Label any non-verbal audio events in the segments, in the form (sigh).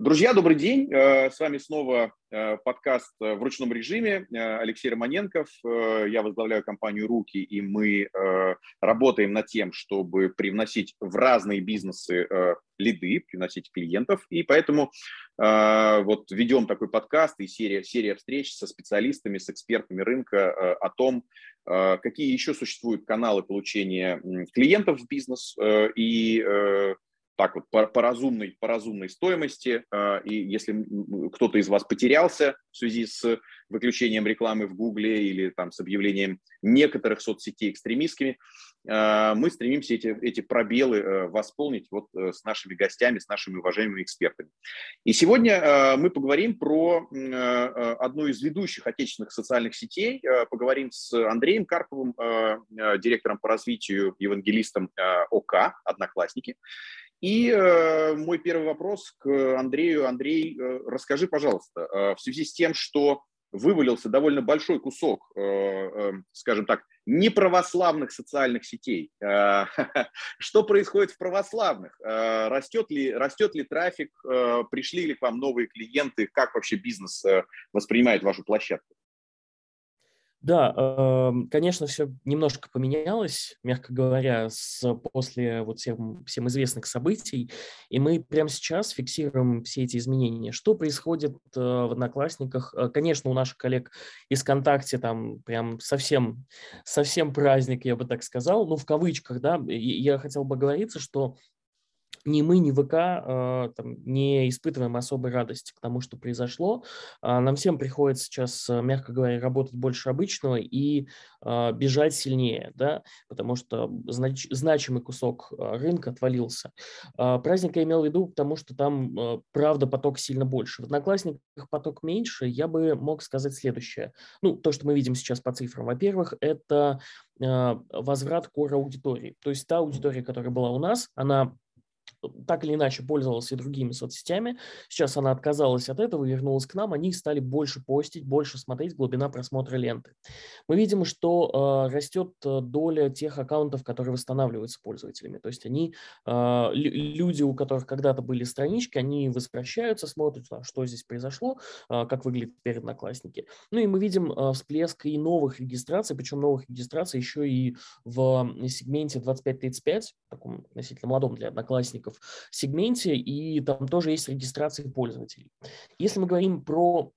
Друзья, добрый день. Э, с вами снова э, подкаст э, в ручном режиме. Алексей Романенков. Я возглавляю компанию «Руки», и мы работаем над тем, чтобы привносить в разные бизнесы лиды, приносить клиентов. И поэтому вот ведем такой подкаст и серия, серия встреч со специалистами, с экспертами рынка о том, какие еще существуют каналы получения клиентов в бизнес и так вот по, по, разумной, по разумной стоимости. А, и если кто-то из вас потерялся в связи с выключением рекламы в Гугле или там с объявлением некоторых соцсетей экстремистскими, а, мы стремимся эти, эти пробелы э, восполнить вот э, с нашими гостями, с нашими уважаемыми экспертами. И сегодня а, мы поговорим про одну из ведущих отечественных социальных сетей. Поговорим с Андреем Карповым, директором по развитию, евангелистом ОК «Одноклассники». И э, мой первый вопрос к Андрею. Андрей, э, расскажи, пожалуйста, э, в связи с тем, что вывалился довольно большой кусок, э, э, скажем так, неправославных социальных сетей. Э, (laughs) что происходит в православных? Э, растет ли, растет ли трафик? Э, пришли ли к вам новые клиенты? Как вообще бизнес воспринимает вашу площадку? Да, эм, конечно, все немножко поменялось, мягко говоря, с, после вот всем, всем известных событий, и мы прямо сейчас фиксируем все эти изменения. Что происходит э, в Одноклассниках? Э, конечно, у наших коллег из ВКонтакте там прям совсем, совсем праздник, я бы так сказал, ну, в кавычках, да, я хотел бы говориться, что ни мы, ни ВК э, там, не испытываем особой радости к тому, что произошло. Э, нам всем приходится сейчас, э, мягко говоря, работать больше обычного и э, бежать сильнее, да, потому что знач, значимый кусок рынка отвалился. Э, праздник я имел в виду, потому что там, правда, поток сильно больше. В Одноклассниках поток меньше. Я бы мог сказать следующее. Ну, то, что мы видим сейчас по цифрам. Во-первых, это возврат кора аудитории. То есть та аудитория, которая была у нас, она так или иначе пользовалась и другими соцсетями. Сейчас она отказалась от этого вернулась к нам. Они стали больше постить, больше смотреть, глубина просмотра ленты. Мы видим, что э, растет э, доля тех аккаунтов, которые восстанавливаются пользователями. То есть они, э, люди, у которых когда-то были странички, они возвращаются, смотрят, а, что здесь произошло, э, как выглядят теперь одноклассники. Ну и мы видим э, всплеск и новых регистраций, причем новых регистраций еще и в сегменте 25-35, таком относительно молодом для одноклассников, участников сегменте, и там тоже есть регистрация пользователей. Если мы говорим про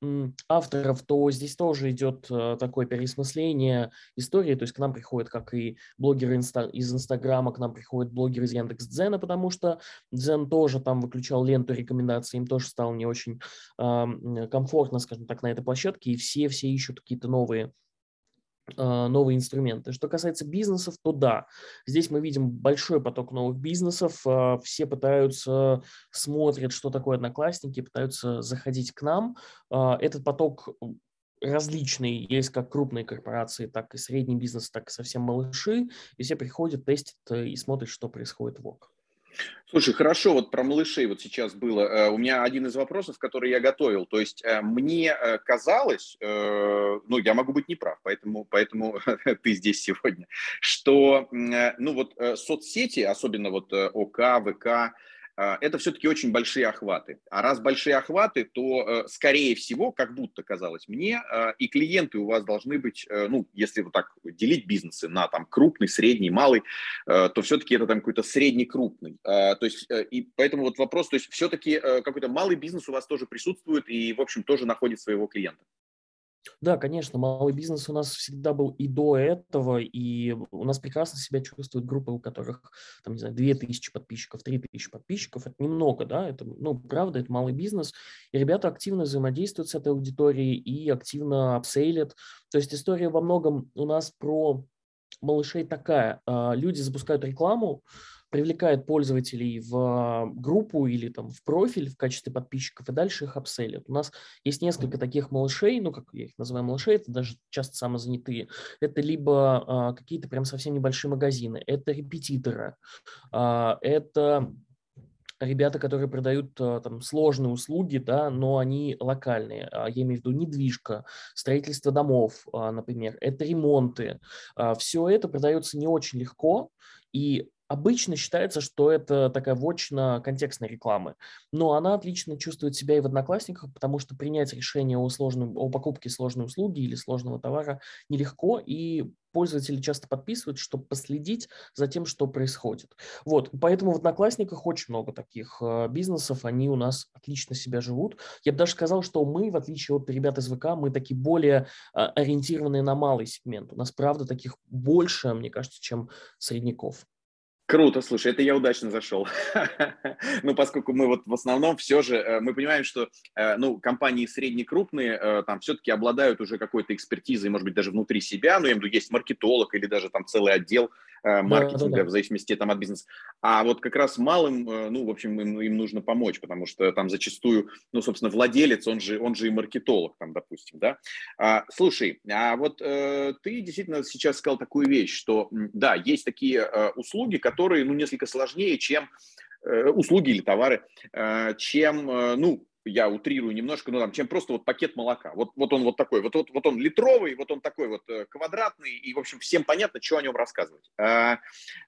авторов, то здесь тоже идет э, такое переосмысление истории, то есть к нам приходят как и блогеры из Инстаграма, к нам приходят блогеры из Яндекс.Дзена, потому что Дзен тоже там выключал ленту рекомендаций, им тоже стало не очень комфортно, скажем так, на этой площадке, и все-все ищут какие-то новые новые инструменты. Что касается бизнесов, то да, здесь мы видим большой поток новых бизнесов, а, все пытаются, смотрят, что такое одноклассники, пытаются заходить к нам. А, этот поток различный, есть как крупные корпорации, так и средний бизнес, так и совсем малыши, и все приходят, тестят э, и смотрят, что происходит в ОК. Слушай, хорошо, вот про малышей вот сейчас было. Э, у меня один из вопросов, который я готовил. То есть э, мне э, казалось, ну, я могу быть неправ, поэтому, поэтому (laughs) ты здесь сегодня, что, ну, вот соцсети, особенно вот ОК, ВК, это все-таки очень большие охваты. А раз большие охваты, то, э, скорее всего, как будто казалось мне, а, и клиенты у вас должны быть, э, ну, если вот так делить бизнесы на там крупный, средний, малый, э, то все-таки это там какой-то средний-крупный. А, то есть, и поэтому вот вопрос, то есть все-таки какой-то малый бизнес у вас тоже присутствует и, в общем, тоже находит своего клиента. Да, конечно, малый бизнес у нас всегда был и до этого, и у нас прекрасно себя чувствуют группы, у которых, там, не знаю, 2000 подписчиков, 3000 подписчиков. Это немного, да, это, ну, правда, это малый бизнес, и ребята активно взаимодействуют с этой аудиторией и активно апсейлят. То есть история во многом у нас про малышей такая. А, люди запускают рекламу, привлекает пользователей в а, группу или там в профиль в качестве подписчиков и дальше их апселят. У нас есть несколько таких малышей, ну, как я их называю малышей, это даже часто самозанятые. Это либо а, какие-то прям совсем небольшие магазины, это репетиторы, а, это ребята, которые продают а, там сложные услуги, да, но они локальные. А, я имею в виду недвижка, строительство домов, например, это ремонты. Все это продается не очень легко, и Обычно считается, что это такая вочно-контекстная реклама, но она отлично чувствует себя и в Одноклассниках, потому что принять решение о, сложном, о покупке сложной услуги или сложного товара нелегко, и пользователи часто подписывают, чтобы последить за тем, что происходит. Вот, поэтому в Одноклассниках очень много таких э, бизнесов, они у нас отлично себя живут. Я бы даже сказал, что мы, в отличие от ребят из ВК, мы такие более э, ориентированные на малый сегмент. У нас, правда, таких больше, мне кажется, чем средняков. Круто, слушай, это я удачно зашел. (laughs) ну, поскольку мы вот в основном все же, э, мы понимаем, что, э, ну, компании среднекрупные э, там все-таки обладают уже какой-то экспертизой, может быть, даже внутри себя, ну, я имею в виду, есть маркетолог или даже там целый отдел маркетинга, да, да, да. в зависимости там от бизнеса. А вот как раз малым, ну, в общем, им, им нужно помочь, потому что там зачастую, ну, собственно, владелец, он же, он же и маркетолог, там, допустим, да. А, слушай, а вот ты действительно сейчас сказал такую вещь, что, да, есть такие услуги, которые которые, ну, несколько сложнее, чем э, услуги или товары, э, чем, э, ну, я утрирую немножко, ну там, чем просто вот пакет молока. Вот, вот он вот такой, вот, вот, вот он литровый, вот он такой вот квадратный, и, в общем, всем понятно, что о нем рассказывать. А,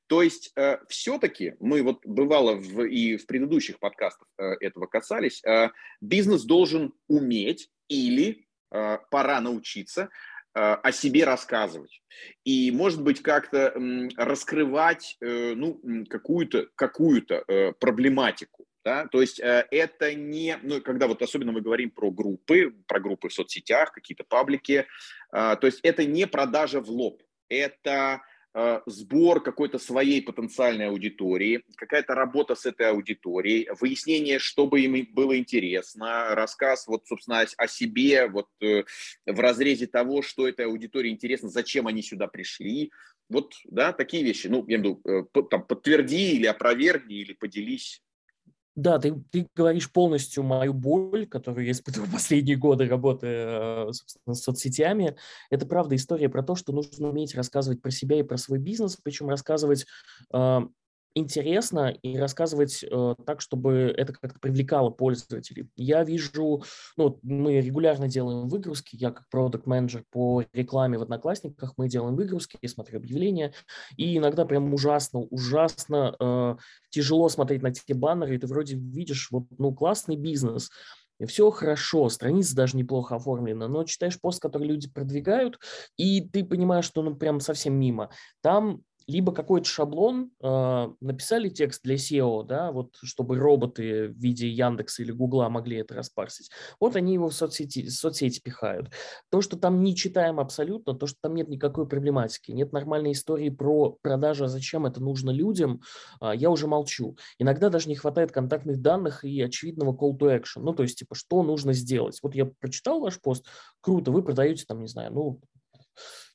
то есть все-таки мы вот бывало в, и в предыдущих подкастах этого касались, бизнес должен уметь или пора научиться о себе рассказывать. И, может быть, как-то раскрывать э, ну, какую-то какую э, проблематику. Да? То есть это не, ну, когда вот особенно мы говорим про группы, про группы в соцсетях, какие-то паблики, то есть это не продажа в лоб, это Э, сбор какой-то своей потенциальной аудитории, какая-то работа с этой аудиторией, выяснение, что бы им было интересно, рассказ вот, собственно, о, о себе вот э, в разрезе того, что этой аудитории интересно, зачем они сюда пришли. Вот, да, такие вещи. Ну, я имею в виду, э, там, подтверди или опровергни, или поделись да, ты, ты говоришь полностью мою боль, которую я испытывал (laughs) последние годы работы э, собственно, с соцсетями. Это правда история про то, что нужно уметь рассказывать про себя и про свой бизнес, причем рассказывать э, интересно и рассказывать э, так, чтобы это как-то привлекало пользователей. Я вижу, ну, мы регулярно делаем выгрузки, я как продукт менеджер по рекламе в Одноклассниках, мы делаем выгрузки, я смотрю объявления, и иногда прям ужасно, ужасно э, тяжело смотреть на те баннеры, и ты вроде видишь, вот, ну, классный бизнес, все хорошо, страница даже неплохо оформлена, но читаешь пост, который люди продвигают, и ты понимаешь, что ну прям совсем мимо. Там либо какой-то шаблон, э, написали текст для SEO, да, вот чтобы роботы в виде Яндекса или Гугла могли это распарсить. Вот они его в соцсети, в соцсети пихают. То, что там не читаем абсолютно, то, что там нет никакой проблематики, нет нормальной истории про продажу, а зачем это нужно людям, э, я уже молчу. Иногда даже не хватает контактных данных и очевидного call to action. Ну, то есть, типа, что нужно сделать? Вот я прочитал ваш пост, круто, вы продаете там, не знаю, ну,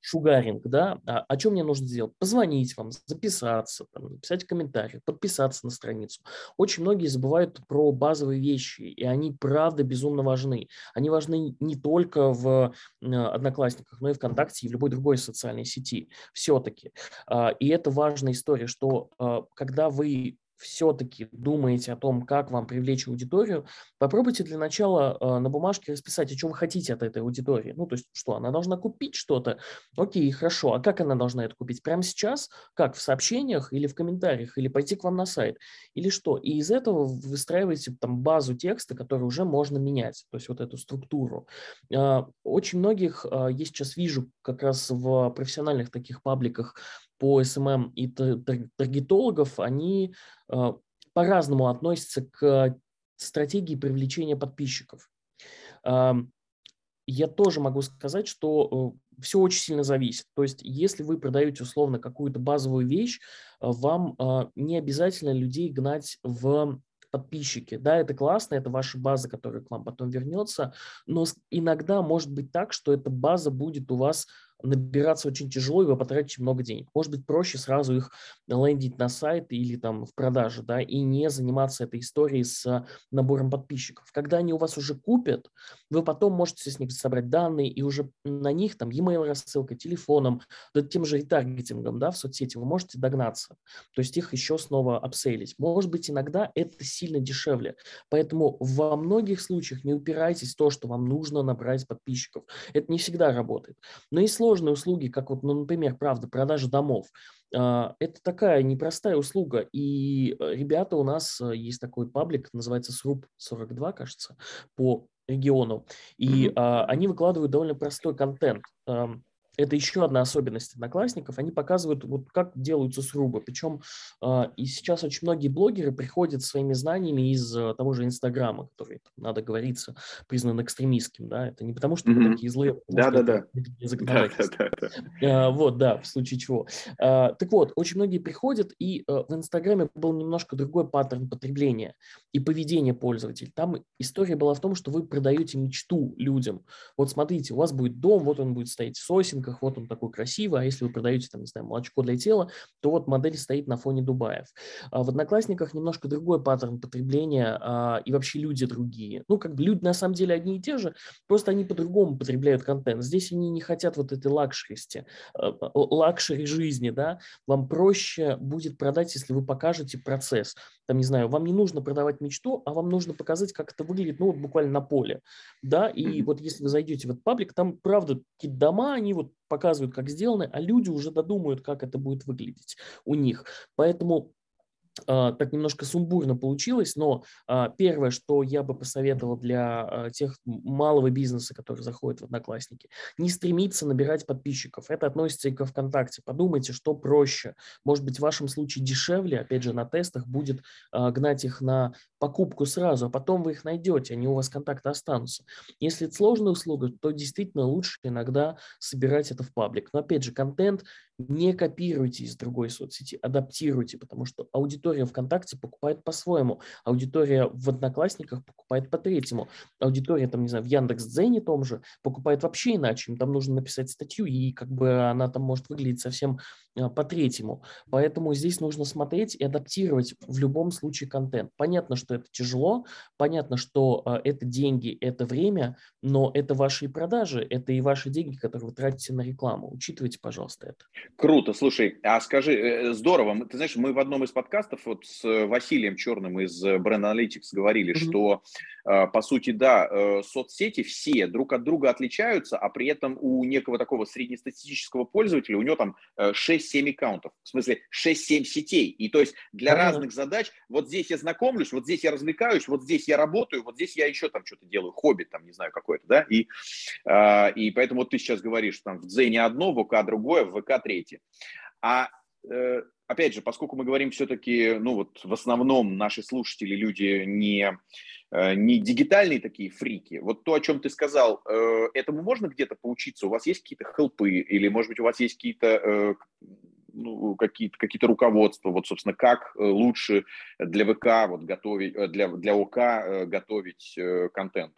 шугаринг, да, а, о чем мне нужно сделать? Позвонить вам, записаться, там, написать комментарий, подписаться на страницу. Очень многие забывают про базовые вещи, и они правда безумно важны. Они важны не только в Одноклассниках, но и ВКонтакте и в любой другой социальной сети все-таки. А, и это важная история, что а, когда вы все-таки думаете о том, как вам привлечь аудиторию, попробуйте для начала э, на бумажке расписать, а что вы хотите от этой аудитории. Ну, то есть, что она должна купить что-то. Окей, хорошо. А как она должна это купить? Прямо сейчас? Как? В сообщениях или в комментариях? Или пойти к вам на сайт? Или что? И из этого выстраиваете там базу текста, который уже можно менять. То есть, вот эту структуру. Э, очень многих, э, я сейчас вижу как раз в профессиональных таких пабликах, по SMM и таргетологов, они э, по-разному относятся к стратегии привлечения подписчиков. Я тоже могу сказать, что э, все очень сильно зависит. То есть, если вы продаете условно какую-то базовую вещь, вам не обязательно людей гнать в подписчики. Да, это классно, это ваша база, которая к вам потом вернется, но иногда может быть так, что эта база будет у вас набираться очень тяжело, и вы потратите много денег. Может быть, проще сразу их лендить на сайт или там в продаже, да, и не заниматься этой историей с набором подписчиков. Когда они у вас уже купят, вы потом можете с них собрать данные, и уже на них там e-mail рассылка, телефоном, да, тем же ретаргетингом, да, в соцсети вы можете догнаться. То есть их еще снова апсейлить. Может быть, иногда это сильно дешевле. Поэтому во многих случаях не упирайтесь в то, что вам нужно набрать подписчиков. Это не всегда работает. Но есть сложные услуги, как вот, ну, например, правда, продажа домов. Это такая непростая услуга, и ребята у нас, есть такой паблик, называется Сруб 42, кажется, по региону, и mm-hmm. они выкладывают довольно простой контент это еще одна особенность одноклассников. Они показывают, вот как делаются срубы. Причем э, и сейчас очень многие блогеры приходят своими знаниями из э, того же Инстаграма, который, надо говориться, признан экстремистским. Да? Это не потому, что mm-hmm. такие злые, да, да, да. Э, вот, да, в случае чего. Э, так вот, очень многие приходят, и э, в Инстаграме был немножко другой паттерн потребления и поведения пользователей. Там история была в том, что вы продаете мечту людям. Вот смотрите, у вас будет дом, вот он будет стоять сосенка, картинках, вот он такой красивый, а если вы продаете, там, не знаю, молочко для тела, то вот модель стоит на фоне Дубаев. А в Одноклассниках немножко другой паттерн потребления а, и вообще люди другие. Ну, как бы люди на самом деле одни и те же, просто они по-другому потребляют контент. Здесь они не хотят вот этой лакшеристи, а, luxury жизни, да, вам проще будет продать, если вы покажете процесс. Там, не знаю, вам не нужно продавать мечту, а вам нужно показать, как это выглядит, ну, вот буквально на поле, да, и вот если вы зайдете в этот паблик, там, правда, какие-то дома, они вот показывают, как сделаны, а люди уже додумают, как это будет выглядеть у них. Поэтому так немножко сумбурно получилось, но а, первое, что я бы посоветовал для а, тех малого бизнеса, который заходит в Одноклассники, не стремиться набирать подписчиков. Это относится и к ВКонтакте. Подумайте, что проще. Может быть, в вашем случае дешевле, опять же, на тестах будет гнать их на покупку сразу, а потом вы их найдете, они у вас контакты останутся. Если это сложная услуга, то действительно лучше иногда собирать это в паблик. Но опять же, контент не копируйте из другой соцсети, адаптируйте, потому что аудитория ВКонтакте покупает по-своему, аудитория в Одноклассниках покупает по-третьему, аудитория, там, не знаю, в Яндекс.Дзене том же покупает вообще иначе, им там нужно написать статью, и как бы она там может выглядеть совсем а, по-третьему. Поэтому здесь нужно смотреть и адаптировать в любом случае контент. Понятно, что это тяжело, понятно, что а, это деньги, это время, но это ваши продажи, это и ваши деньги, которые вы тратите на рекламу. Учитывайте, пожалуйста, это. Круто, слушай, а скажи, э, здорово, ты знаешь, мы в одном из подкастов вот с Василием Черным из Brand Analytics говорили, mm-hmm. что по сути, да, э, соцсети все друг от друга отличаются, а при этом у некого такого среднестатистического пользователя у него там 6-7 э, аккаунтов, в смысле 6-7 сетей. И то есть для ага. разных задач, вот здесь я знакомлюсь, вот здесь я развлекаюсь, вот здесь я работаю, вот здесь я еще там что-то делаю, хобби там, не знаю, какое-то, да, и, а, и поэтому вот ты сейчас говоришь, там в Дзене одно, в ВК другое, в ВК третье. А э, опять же, поскольку мы говорим все-таки, ну вот в основном наши слушатели люди не Э, не дигитальные такие фрики. Вот то, о чем ты сказал, э, этому можно где-то поучиться? У вас есть какие-то хелпы или, может быть, у вас есть какие-то э, ну, какие-то какие руководства, вот, собственно, как лучше для ВК вот, готовить, для, для ОК готовить контент?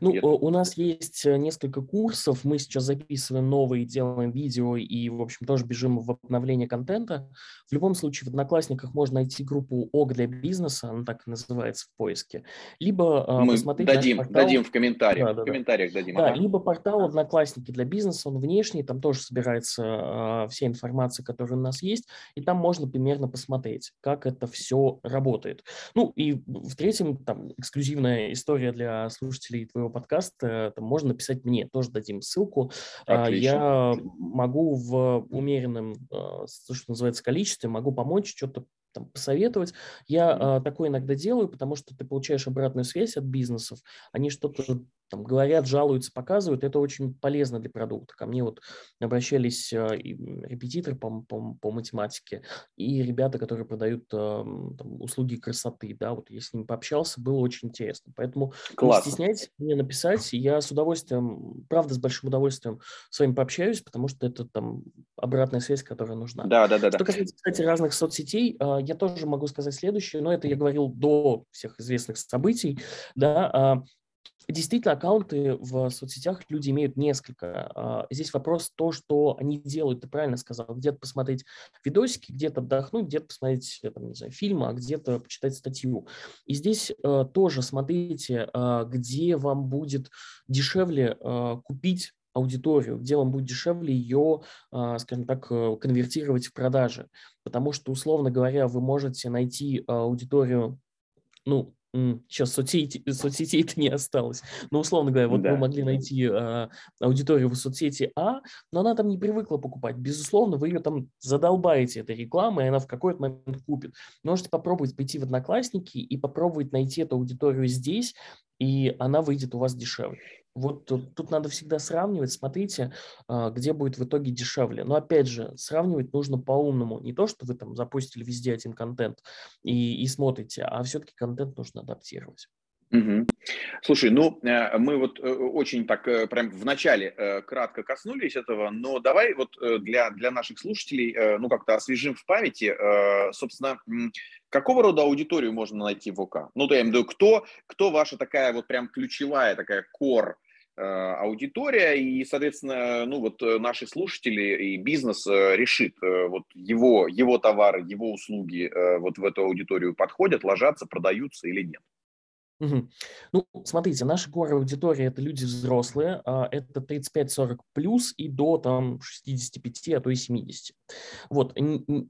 Ну, Нет. у нас есть э, несколько курсов, мы сейчас записываем новые, делаем видео и, в общем, тоже бежим в обновление контента. В любом случае, в Одноклассниках можно найти группу ОГ для бизнеса, она так и называется в поиске, либо а, мы посмотреть дадим, портал... дадим в комментариях, да, да, в комментариях да. дадим. Да, ага. либо портал Одноклассники для бизнеса, он внешний, там тоже собирается а, вся информация, которая у нас есть, и там можно примерно посмотреть, как это все работает. Ну, и в третьем, там, эксклюзивная история для слушателей твоего подкаста, там можно написать мне, тоже дадим ссылку. А, Отлично. Я могу в умеренном, а, что называется, количестве, могу помочь, что-то там, посоветовать. Я э, такое иногда делаю, потому что ты получаешь обратную связь от бизнесов, они что-то там, говорят, жалуются, показывают, это очень полезно для продукта. Ко мне вот обращались э, репетиторы по, по, по математике и ребята, которые продают э, там, услуги красоты, да, вот я с ними пообщался, было очень интересно. Поэтому Классно. не стесняйтесь мне написать, я с удовольствием, правда, с большим удовольствием с вами пообщаюсь, потому что это там обратная связь, которая нужна. Да, да, да. Что касается, кстати, разных соцсетей, э, я тоже могу сказать следующее, но это я говорил до всех известных событий, да, Действительно, аккаунты в соцсетях люди имеют несколько. А, здесь вопрос то, что они делают, ты правильно сказал, где-то посмотреть видосики, где-то отдохнуть, где-то посмотреть там, не знаю, фильмы, а где-то почитать статью. И здесь э, тоже смотрите, э, где вам будет дешевле э, купить аудиторию, где вам будет дешевле ее, скажем так, конвертировать в продажи. Потому что, условно говоря, вы можете найти аудиторию, ну, сейчас соцсети, соцсетей-то не осталось. Но, условно говоря, вот да. вы могли найти э, аудиторию в соцсети А, но она там не привыкла покупать. Безусловно, вы ее там задолбаете этой рекламой, и она в какой-то момент купит. Можете попробовать пойти в Одноклассники и попробовать найти эту аудиторию здесь, и она выйдет у вас дешевле. Вот тут, тут надо всегда сравнивать, смотрите, а, где будет в итоге дешевле. Но опять же, сравнивать нужно по-умному. Не то, что вы там запустили везде один контент и, и смотрите, а все-таки контент нужно адаптировать. Угу. Слушай, ну э, мы вот э, очень так э, прям в начале кратко коснулись этого, но давай вот для, для наших слушателей, ну как-то освежим в памяти, собственно, какого рода аудиторию можно найти в ОК? Ну, то я имею в виду, кто, кто ваша такая вот прям ключевая такая кор аудитория, и, соответственно, ну вот наши слушатели и бизнес решит, вот его, его товары, его услуги вот в эту аудиторию подходят, ложатся, продаются или нет. Мгм. Ну, смотрите, наша core аудитория– это люди взрослые, а, это 35-40 плюс и до там 65, а то и 70. Вот,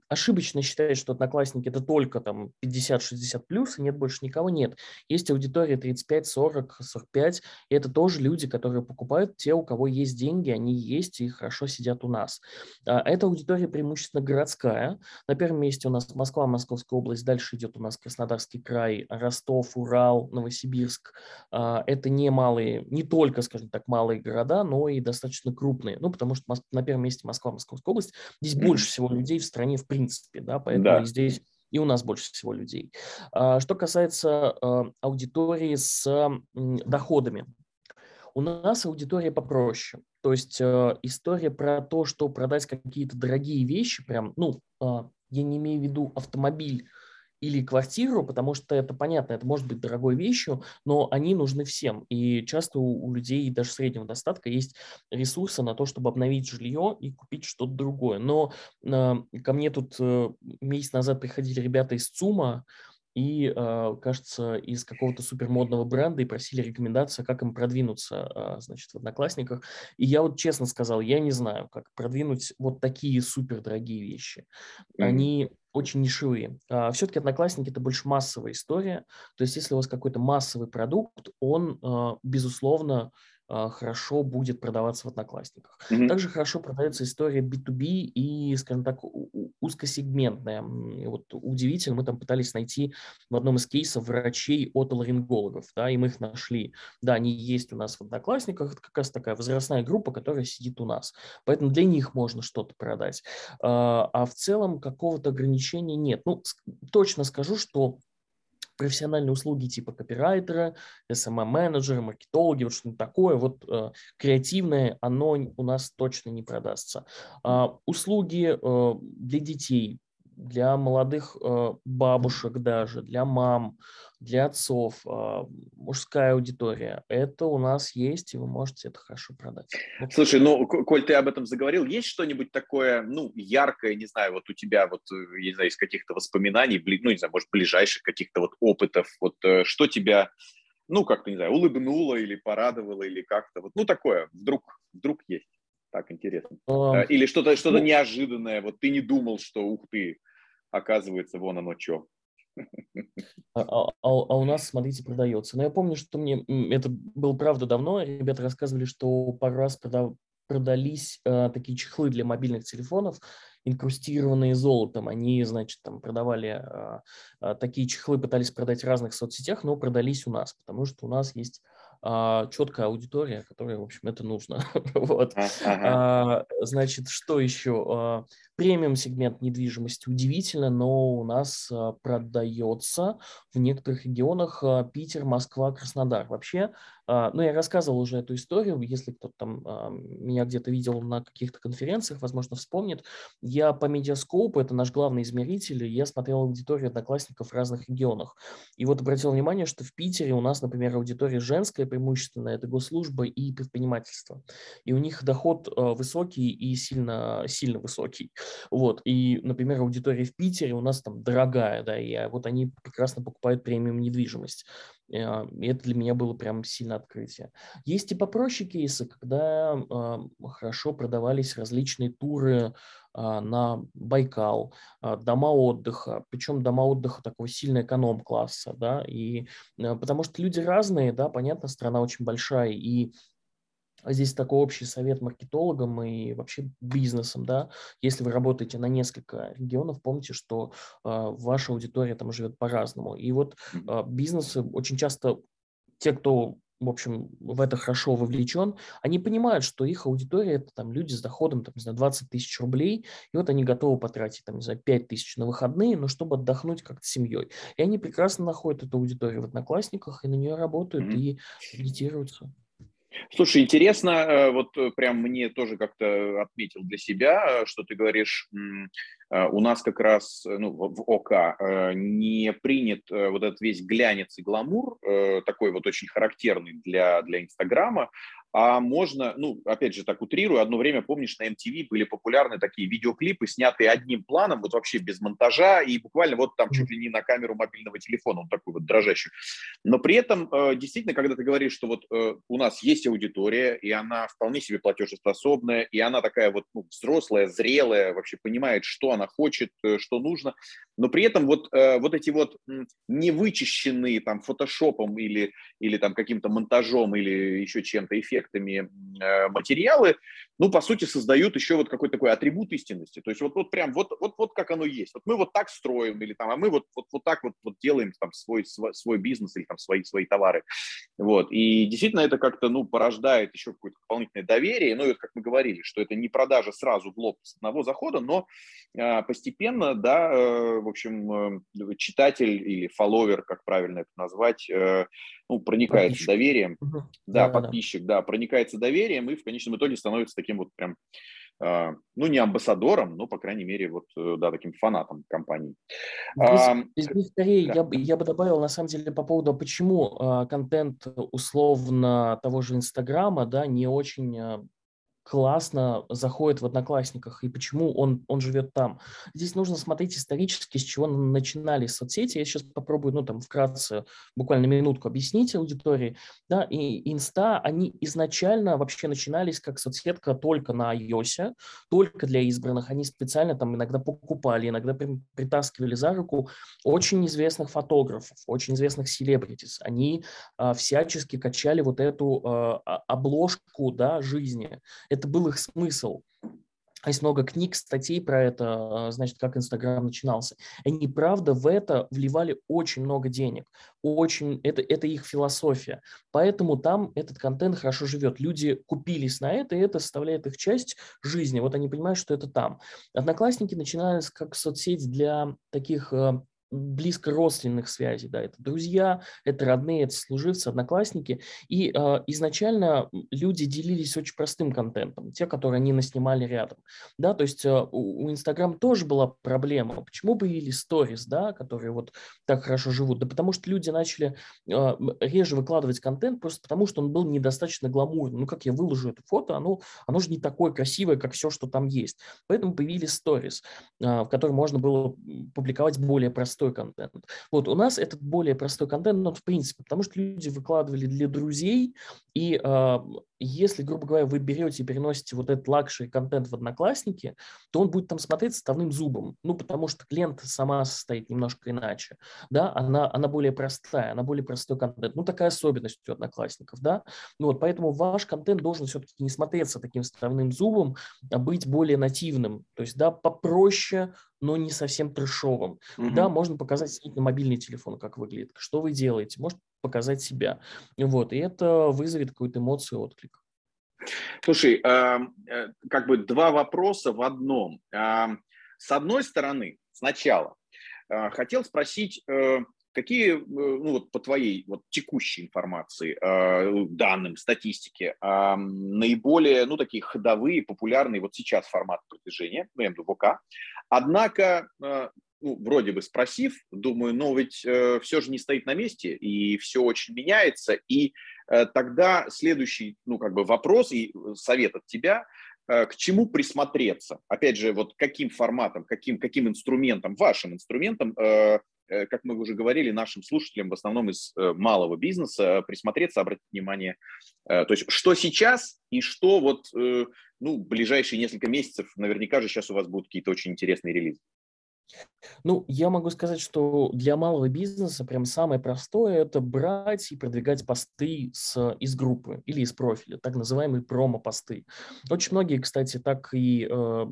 ошибочно считать, что одноклассники– это только там 50-60 плюс, и нет больше никого, нет. Есть аудитория 35, 40, 45, и это тоже люди, которые покупают, те, у кого есть деньги, они есть и хорошо сидят у нас. А, эта аудитория преимущественно городская. На первом месте у нас Москва, Московская область, дальше идет у нас Краснодарский край, Ростов, Урал, Новосибирск, а, это не малые, не только, скажем так, малые города, но и достаточно крупные. Ну, потому что на первом месте Москва, Московская область. Здесь больше всего людей в стране в принципе, да, поэтому да. здесь и у нас больше всего людей. А, что касается а, аудитории с доходами, у нас аудитория попроще. То есть история про то, что продать какие-то дорогие вещи, прям, ну, я не имею в виду автомобиль или квартиру, потому что это понятно, это может быть дорогой вещью, но они нужны всем. И часто у, у людей даже среднего достатка есть ресурсы на то, чтобы обновить жилье и купить что-то другое. Но э, ко мне тут э, месяц назад приходили ребята из ЦУМа, и, э, кажется, из какого-то супермодного бренда и просили рекомендацию, как им продвинуться, э, значит, в Одноклассниках. И я вот честно сказал, я не знаю, как продвинуть вот такие супердорогие вещи. Они очень нишевые. А, Все-таки Одноклассники – это больше массовая история. То есть если у вас какой-то массовый продукт, он, а, безусловно, хорошо будет продаваться в Одноклассниках. Mm-hmm. Также хорошо продается история B2B и, скажем так, узкосегментная. Вот удивительно, мы там пытались найти в одном из кейсов врачей отоларингологов, да, и мы их нашли. Да, они есть у нас в Одноклассниках, это как раз такая возрастная группа, которая сидит у нас. Поэтому для них можно что-то продать. А, а в целом какого-то ограничения нет. Ну, точно скажу, что профессиональные услуги типа копирайтера, SMM-менеджера, маркетологи, вот что-то такое, вот э, креативное, оно у нас точно не продастся. Э, услуги э, для детей, для молодых э, бабушек даже, для мам, для отцов, э, мужская аудитория. Это у нас есть, и вы можете это хорошо продать. Слушай, ну, Коль, ты об этом заговорил, есть что-нибудь такое, ну, яркое, не знаю, вот у тебя вот, э, я не знаю, из каких-то воспоминаний, ну, не знаю, может, ближайших каких-то вот опытов, вот что тебя, ну, как-то, не знаю, улыбнуло или порадовало, или как-то вот, ну, такое, вдруг, вдруг есть. Так интересно. Um, Или что-то что ну, неожиданное, вот ты не думал, что ух ты, оказывается, вон оно что. А, а, а, а у нас, смотрите, продается. Но я помню, что мне это было правда давно. Ребята рассказывали, что пару раз продав, продались э, такие чехлы для мобильных телефонов, инкрустированные золотом. Они, значит, там продавали э, э, такие чехлы, пытались продать в разных соцсетях, но продались у нас, потому что у нас есть четкая аудитория, которая, в общем, это нужно. (laughs) вот. а, значит, что еще? А, премиум сегмент недвижимости удивительно, но у нас а, продается в некоторых регионах а, Питер, Москва, Краснодар. Вообще, а, ну, я рассказывал уже эту историю, если кто-то там меня где-то видел на каких-то конференциях, возможно, вспомнит. Я по Медиаскопу, это наш главный измеритель, я смотрел аудиторию одноклассников в разных регионах. И вот обратил внимание, что в Питере у нас, например, аудитория женская, преимущественно это госслужба и предпринимательство. И у них доход высокий и сильно, сильно высокий. Вот. И, например, аудитория в Питере у нас там дорогая, да, и а вот они прекрасно покупают премиум недвижимость. Э, и это для меня было прям сильно открытие. Есть и попроще кейсы, когда хорошо продавались различные туры на Байкал, дома отдыха, причем дома отдыха такого сильно эконом-класса, да, и потому что люди разные, да, понятно, страна очень большая, и а здесь такой общий совет маркетологам и вообще бизнесам, да, если вы работаете на несколько регионов, помните, что э, ваша аудитория там живет по-разному. И вот э, бизнесы очень часто, те, кто в общем, в это хорошо вовлечен, они понимают, что их аудитория – это там люди с доходом, там, не знаю, 20 тысяч рублей, и вот они готовы потратить, там, не знаю, 5 тысяч на выходные, но чтобы отдохнуть как-то семьей. И они прекрасно находят эту аудиторию в Одноклассниках и на нее работают mm-hmm. и медитируются. Слушай, интересно, э, вот э, прям мне тоже как-то отметил для себя, э, что ты говоришь, у нас как раз ну, в ОК не принят вот этот весь глянец и гламур, такой вот очень характерный для, для Инстаграма, а можно, ну, опять же, так утрирую, одно время, помнишь, на MTV были популярны такие видеоклипы, снятые одним планом, вот вообще без монтажа, и буквально вот там чуть ли не на камеру мобильного телефона, он такой вот дрожащий. Но при этом, э, действительно, когда ты говоришь, что вот э, у нас есть аудитория, и она вполне себе платежеспособная, и она такая вот ну, взрослая, зрелая, вообще понимает, что она хочет, э, что нужно, но при этом вот, вот эти вот невычищенные там фотошопом или, или там каким-то монтажом или еще чем-то эффект, эффектами э, материалы, ну, по сути, создают еще вот какой-то такой атрибут истинности. То есть вот, вот прям вот, вот, вот как оно есть. Вот мы вот так строим, или там, а мы вот, вот, вот так вот, вот делаем там свой, свой, свой бизнес или там свои, свои товары. Вот. И действительно это как-то, ну, порождает еще какое-то дополнительное доверие. Ну, и вот как мы говорили, что это не продажа сразу в лоб с одного захода, но э, постепенно, да, э, в общем, э, читатель или фолловер, как правильно это назвать, э, ну, проникается подписчик. доверием. Угу. Да, да, подписчик, да. да, проникается доверием и в конечном итоге становится таким вот прям, э, ну, не амбассадором, но, по крайней мере, вот, э, да, таким фанатом компании. Здесь, здесь скорее да. я, бы, я бы добавил, на самом деле, по поводу, почему э, контент условно того же Инстаграма, да, не очень классно заходит в Одноклассниках и почему он, он живет там. Здесь нужно смотреть исторически, с чего начинали соцсети. Я сейчас попробую, ну, там, вкратце, буквально минутку объяснить аудитории. Да, и Инста, они изначально вообще начинались как соцсетка только на iOS, только для избранных. Они специально там иногда покупали, иногда притаскивали за руку очень известных фотографов, очень известных селебритис. Они а, всячески качали вот эту а, обложку, да, жизни это был их смысл. Есть много книг, статей про это, а, значит, как Инстаграм начинался. Они, правда, в это вливали очень много денег. Очень, это, это их философия. Поэтому там этот контент хорошо живет. Люди купились на это, и это составляет их часть жизни. Вот они понимают, что это там. Одноклассники начинались как соцсеть для таких а, близко родственных связей, да, это друзья, это родные, это служивцы, одноклассники, и э, изначально люди делились очень простым контентом, те, которые они наснимали рядом, да, то есть э, у Инстаграм тоже была проблема, почему появились сторис, да, которые вот так хорошо живут, да потому что люди начали э, реже выкладывать контент просто потому, что он был недостаточно гламурным, ну как я выложу это фото, оно, оно же не такое красивое, как все, что там есть, поэтому появились сторис, э, в которых можно было публиковать более простой простой контент. Вот у нас этот более простой контент, но в принципе, потому что люди выкладывали для друзей, и э, если, грубо говоря, вы берете и переносите вот этот luxury контент в Одноклассники, то он будет там смотреться вставным зубом, ну, потому что лента сама состоит немножко иначе, да, она, она более простая, она более простой контент, ну, такая особенность у Одноклассников, да, ну, вот поэтому ваш контент должен все-таки не смотреться таким вставным зубом, а быть более нативным, то есть, да, попроще, но не совсем трешовым. Mm-hmm. Да, можно показать на мобильный телефон, как выглядит, что вы делаете, может показать себя. Вот, и это вызовет какую-то эмоцию, отклик. Слушай, э, как бы два вопроса в одном. С одной стороны, сначала э, хотел спросить, э, какие, ну вот по твоей вот текущей информации, данным, статистике, наиболее, ну такие ходовые, популярные вот сейчас формат продвижения, ну я имею в виду ВК, однако ну, вроде бы спросив, думаю, но ведь э, все же не стоит на месте, и все очень меняется, и э, тогда следующий, ну, как бы вопрос и э, совет от тебя, э, к чему присмотреться? Опять же, вот каким форматом, каким, каким инструментом, вашим инструментом э, э, как мы уже говорили, нашим слушателям, в основном из э, малого бизнеса, присмотреться, обратить внимание, то есть что сейчас и что вот, ну, ближайшие несколько месяцев, наверняка же сейчас у вас будут какие-то очень интересные релизы. Ну, я могу сказать, что для малого бизнеса прям самое простое– это брать и продвигать посты с, из группы или из профиля, так называемые промо-посты. Очень многие, кстати, так и э,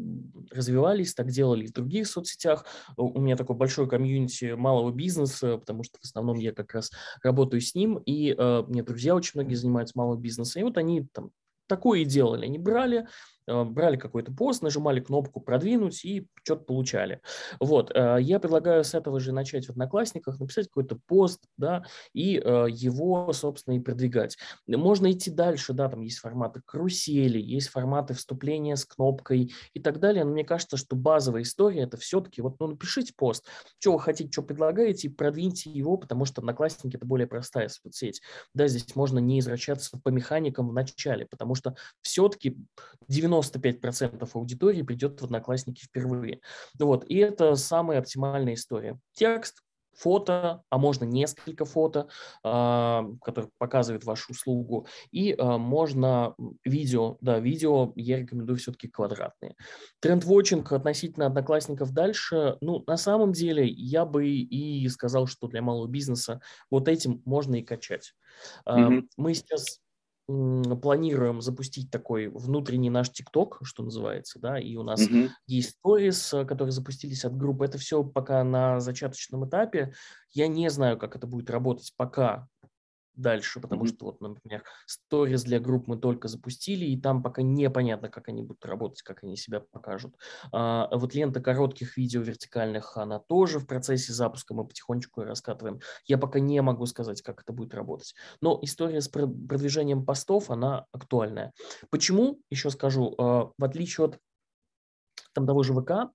развивались, так делали в других соцсетях. У меня такой большой комьюнити малого бизнеса, потому что в основном я как раз работаю с ним, и э, мне друзья очень многие занимаются малым бизнесом, и вот они там такое и делали. Они брали, брали какой-то пост, нажимали кнопку «Продвинуть» и что-то получали. Вот, э, я предлагаю с этого же начать в Одноклассниках, написать какой-то пост, да, и э, его, собственно, и продвигать. Можно идти дальше, да, там есть форматы карусели, есть форматы вступления с кнопкой и так далее, но мне кажется, что базовая история – это все-таки, вот, ну, напишите пост, что вы хотите, что предлагаете, и продвиньте его, потому что Одноклассники – это более простая соцсеть. Да, здесь можно не извращаться по механикам в начале, потому что все-таки 90 95% аудитории придет в Одноклассники впервые. Вот. И это самая оптимальная история. Текст, фото, а можно несколько фото, а, которые показывают вашу услугу, и а, можно видео, да, видео я рекомендую все-таки квадратные. Тренд-вотчинг относительно одноклассников дальше, ну, на самом деле, я бы и сказал, что для малого бизнеса вот этим можно и качать. Mm-hmm. Мы сейчас планируем запустить такой внутренний наш ТикТок, что называется, да, и у нас mm-hmm. есть сторис, э, которые запустились от группы. Это все пока на зачаточном этапе. Я не знаю, как это будет работать пока дальше, потому mm-hmm. что вот, например, сторис для групп мы только запустили, и там пока непонятно, как они будут работать, как они себя покажут. А, вот лента коротких видео вертикальных, она тоже в процессе запуска, мы потихонечку раскатываем. Я пока не могу сказать, как это будет работать. Но история с продвижением постов, она актуальная. Почему? Еще скажу, а, в отличие от там того же ВК,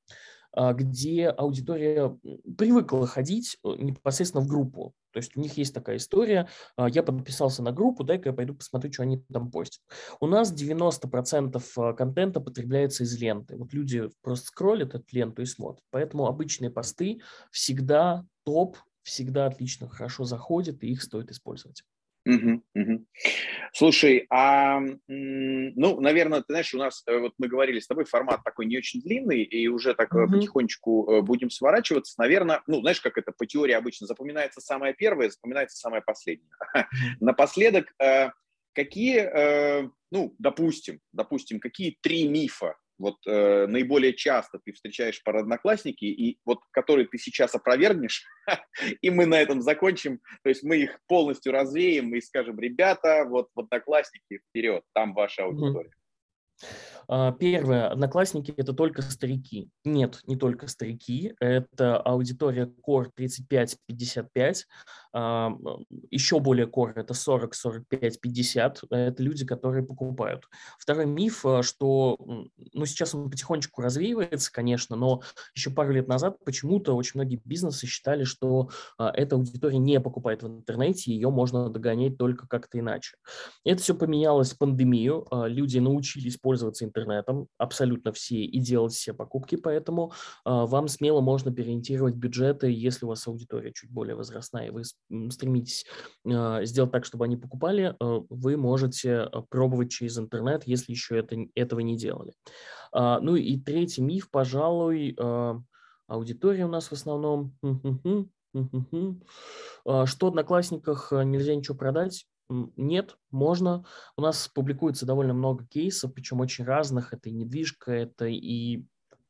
а, где аудитория привыкла ходить э, непосредственно в группу. То есть у них есть такая история, а, я подписался на группу, дай-ка я пойду посмотрю, что они там постят. У нас 90% а, контента потребляется из ленты. Вот люди просто скроллят эту ленту и смотрят. Поэтому обычные посты всегда топ, всегда отлично, хорошо заходят, и их стоит использовать. Угу, угу. Слушай, а, ну, наверное, ты знаешь, у нас, э, вот мы говорили с тобой, формат такой не очень длинный, и уже так угу. потихонечку э, будем сворачиваться. Наверное, ну, знаешь, как это по теории обычно, запоминается самое первое, запоминается самое последнее. (laughs) Напоследок, какие, ну, допустим, допустим, какие три мифа вот э, наиболее часто ты встречаешь по одноклассники, и вот которые ты сейчас опровергнешь, (laughs) и мы на этом закончим, то есть мы их полностью развеем и скажем, ребята, вот в одноклассники вперед, там ваша аудитория. А, первое. Одноклассники – это только старики. Нет, не только старики. Это аудитория Core 35-55. А, еще более Core – это 40, 45, 50. Это люди, которые покупают. Второй миф, а, что ну, сейчас он потихонечку развеивается, конечно, но еще пару лет назад почему-то очень многие бизнесы считали, что эта аудитория не покупает в интернете, ее можно догонять только как-то иначе. Это все поменялось в пандемию. Люди научились пользоваться интернетом, абсолютно все, и делать все покупки, поэтому а, вам смело можно переориентировать бюджеты, если у вас аудитория чуть более возрастная, и вы стремитесь а, сделать так, чтобы они покупали, а, вы можете пробовать через интернет, если еще это, этого не делали. Ну и третий миф, пожалуй, аудитория у нас в основном... Что Одноклассниках нельзя ничего продать? Нет, можно. У нас публикуется довольно много кейсов, причем очень разных. Это и недвижка, это и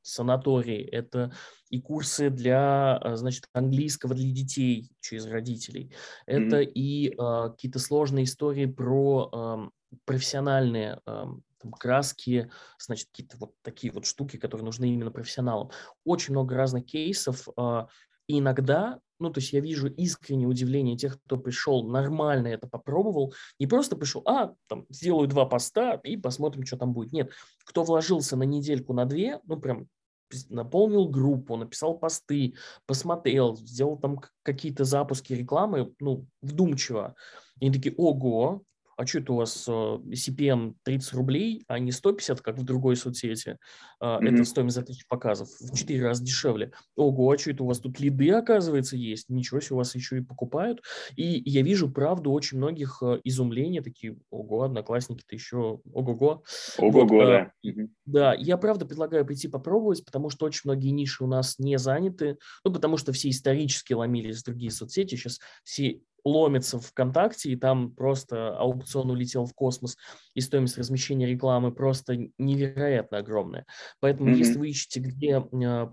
санатории, это и курсы для, а, значит, английского для детей через родителей. Это mm-hmm. и э, какие-то сложные истории про э, профессиональные э, там, краски, значит, какие-то вот такие вот штуки, которые нужны именно профессионалам. Очень много разных кейсов. Э, и иногда ну, то есть я вижу искреннее удивление тех, кто пришел, нормально это попробовал, не просто пришел, а, там, сделаю два поста и посмотрим, что там будет. Нет, кто вложился на недельку, на две, ну, прям наполнил группу, написал посты, посмотрел, сделал там какие-то запуски рекламы, ну, вдумчиво. И они такие, ого, а что это у вас CPM 30 рублей, а не 150, как в другой соцсети? Mm-hmm. Это стоимость за тысячу показов в 4 раза дешевле. Ого, а что это у вас тут лиды, оказывается, есть? Ничего себе, у вас еще и покупают. И я вижу, правду, очень многих изумления, такие, ого, одноклассники-то еще, ого-го. Ого-го, вот, да. Да, я, правда, предлагаю прийти попробовать, потому что очень многие ниши у нас не заняты, ну, потому что все исторически ломились в другие соцсети, сейчас все ломится в ВКонтакте, и там просто аукцион улетел в космос, и стоимость размещения рекламы просто невероятно огромная. Поэтому, mm-hmm. если вы ищете, где э,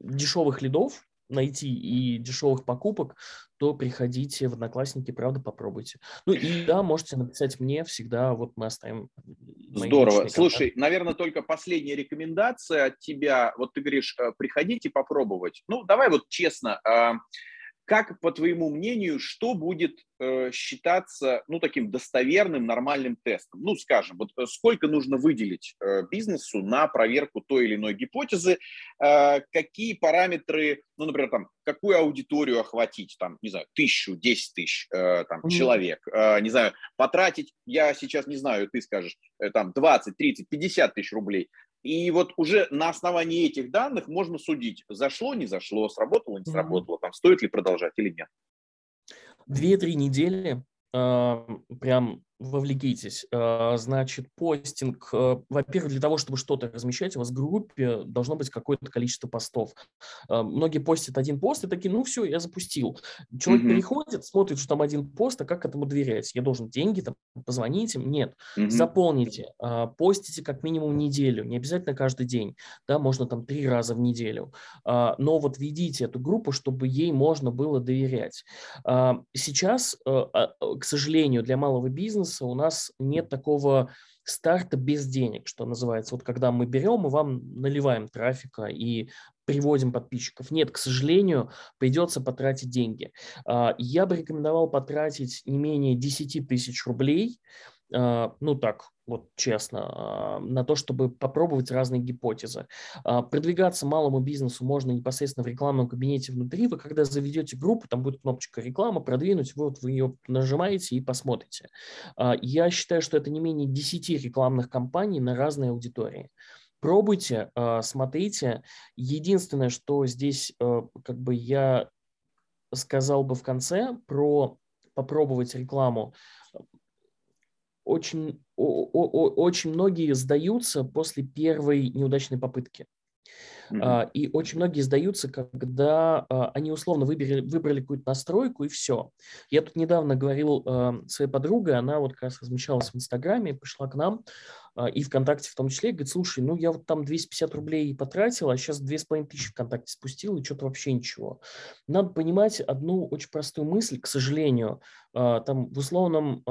дешевых лидов найти и дешевых покупок, то приходите в Одноклассники, правда, попробуйте. Ну и да, можете написать мне, всегда вот мы оставим. Здорово. Слушай, наверное, только последняя рекомендация от тебя. Вот ты говоришь, э, приходите попробовать. Ну, давай вот честно, а, как, по твоему мнению, что будет э, считаться ну, таким достоверным, нормальным тестом? Ну, скажем, вот э, сколько нужно выделить э, бизнесу на проверку той или иной гипотезы, э, какие параметры, ну, например, там, какую аудиторию охватить, там, не знаю, тысячу, десять тысяч э, там, человек, э, не знаю, потратить, я сейчас не знаю, ты скажешь, э, там, 20, 30, 50 тысяч рублей, и вот уже на основании этих данных можно судить, зашло, не зашло, сработало, не сработало, там, стоит ли продолжать или нет. Две-три недели э, прям вовлекитесь. А, значит, постинг, а, во-первых, для того, чтобы что-то размещать, у вас в группе должно быть какое-то количество постов. А, многие постят один пост и такие, ну все, я запустил. Человек mm-hmm. переходит, смотрит, что там один пост, а как этому доверять? Я должен деньги, там, позвонить им? Нет. Mm-hmm. Заполните, постите как минимум неделю, не обязательно каждый день, да, можно там три раза в неделю. Но вот ведите эту группу, чтобы ей можно было доверять. Сейчас, к сожалению, для малого бизнеса бизнеса у нас нет такого старта без денег, что называется. Вот когда мы берем и вам наливаем трафика и приводим подписчиков. Нет, к сожалению, придется потратить деньги. А, я бы рекомендовал потратить не менее 10 тысяч рублей ну так, вот честно, а, на то, чтобы попробовать разные гипотезы. А, продвигаться малому бизнесу можно непосредственно в рекламном кабинете внутри. Вы когда заведете группу, там будет кнопочка реклама, продвинуть, вот вы ее нажимаете и посмотрите. Я считаю, что это не менее 10 рекламных кампаний на разные аудитории. Пробуйте, смотрите. Единственное, что здесь как бы я сказал бы в конце про попробовать рекламу очень, о, о, очень многие сдаются после первой неудачной попытки. Mm-hmm. И очень многие сдаются, когда а, они условно выбрали, выбрали какую-то настройку и все. Я тут недавно говорил а, своей подруге, она вот как раз размещалась в Инстаграме, пришла к нам и ВКонтакте в том числе, говорит, слушай, ну я вот там 250 рублей потратил, а сейчас 2500 ВКонтакте спустил, и что-то вообще ничего. Надо понимать одну очень простую мысль, к сожалению, там в условном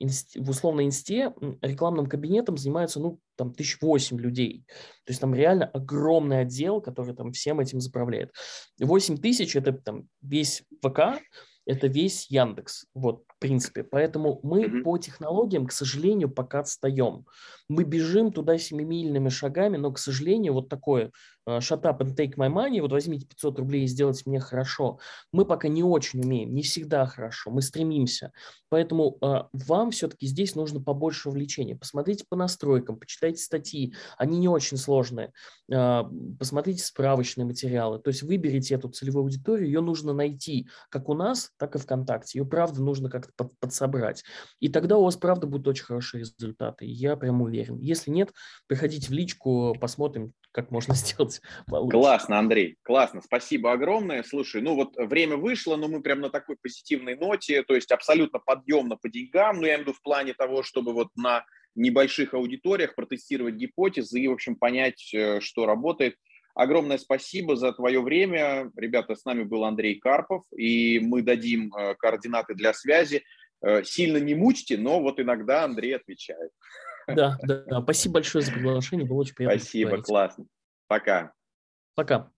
в условной инсте рекламным кабинетом занимаются, ну, там, тысяч восемь людей. То есть там реально огромный отдел, который там всем этим заправляет. Восемь тысяч – это там весь ВК, это весь Яндекс. Вот, в принципе. Поэтому мы mm-hmm. по технологиям, к сожалению, пока отстаем. Мы бежим туда семимильными шагами, но, к сожалению, вот такое э, shut up and take my money, вот возьмите 500 рублей и сделайте мне хорошо. Мы пока не очень умеем, не всегда хорошо, мы стремимся. Поэтому э, вам все-таки здесь нужно побольше увлечения. Посмотрите по настройкам, почитайте статьи, они не очень сложные. Э, посмотрите справочные материалы. То есть выберите эту целевую аудиторию, ее нужно найти как у нас, так и ВКонтакте. Ее, правда, нужно как-то под, подсобрать. И тогда у вас, правда, будут очень хорошие результаты. Я прям уверен уверен. Если нет, приходите в личку, посмотрим, как можно (laughs) сделать получше. Классно, Андрей, классно. Спасибо огромное. Слушай, ну вот время вышло, но мы прям на такой позитивной ноте, то есть абсолютно подъемно по деньгам, но я имею в виду в плане того, чтобы вот на небольших аудиториях протестировать гипотезы и, в общем, понять, э, что работает. Огромное спасибо за твое время. Ребята, с нами был Андрей Карпов, и мы дадим э, координаты для связи. Э, сильно не мучьте, но вот иногда Андрей отвечает. Да, да. Спасибо большое за приглашение. Было очень приятно. Спасибо, классно. Пока. Пока.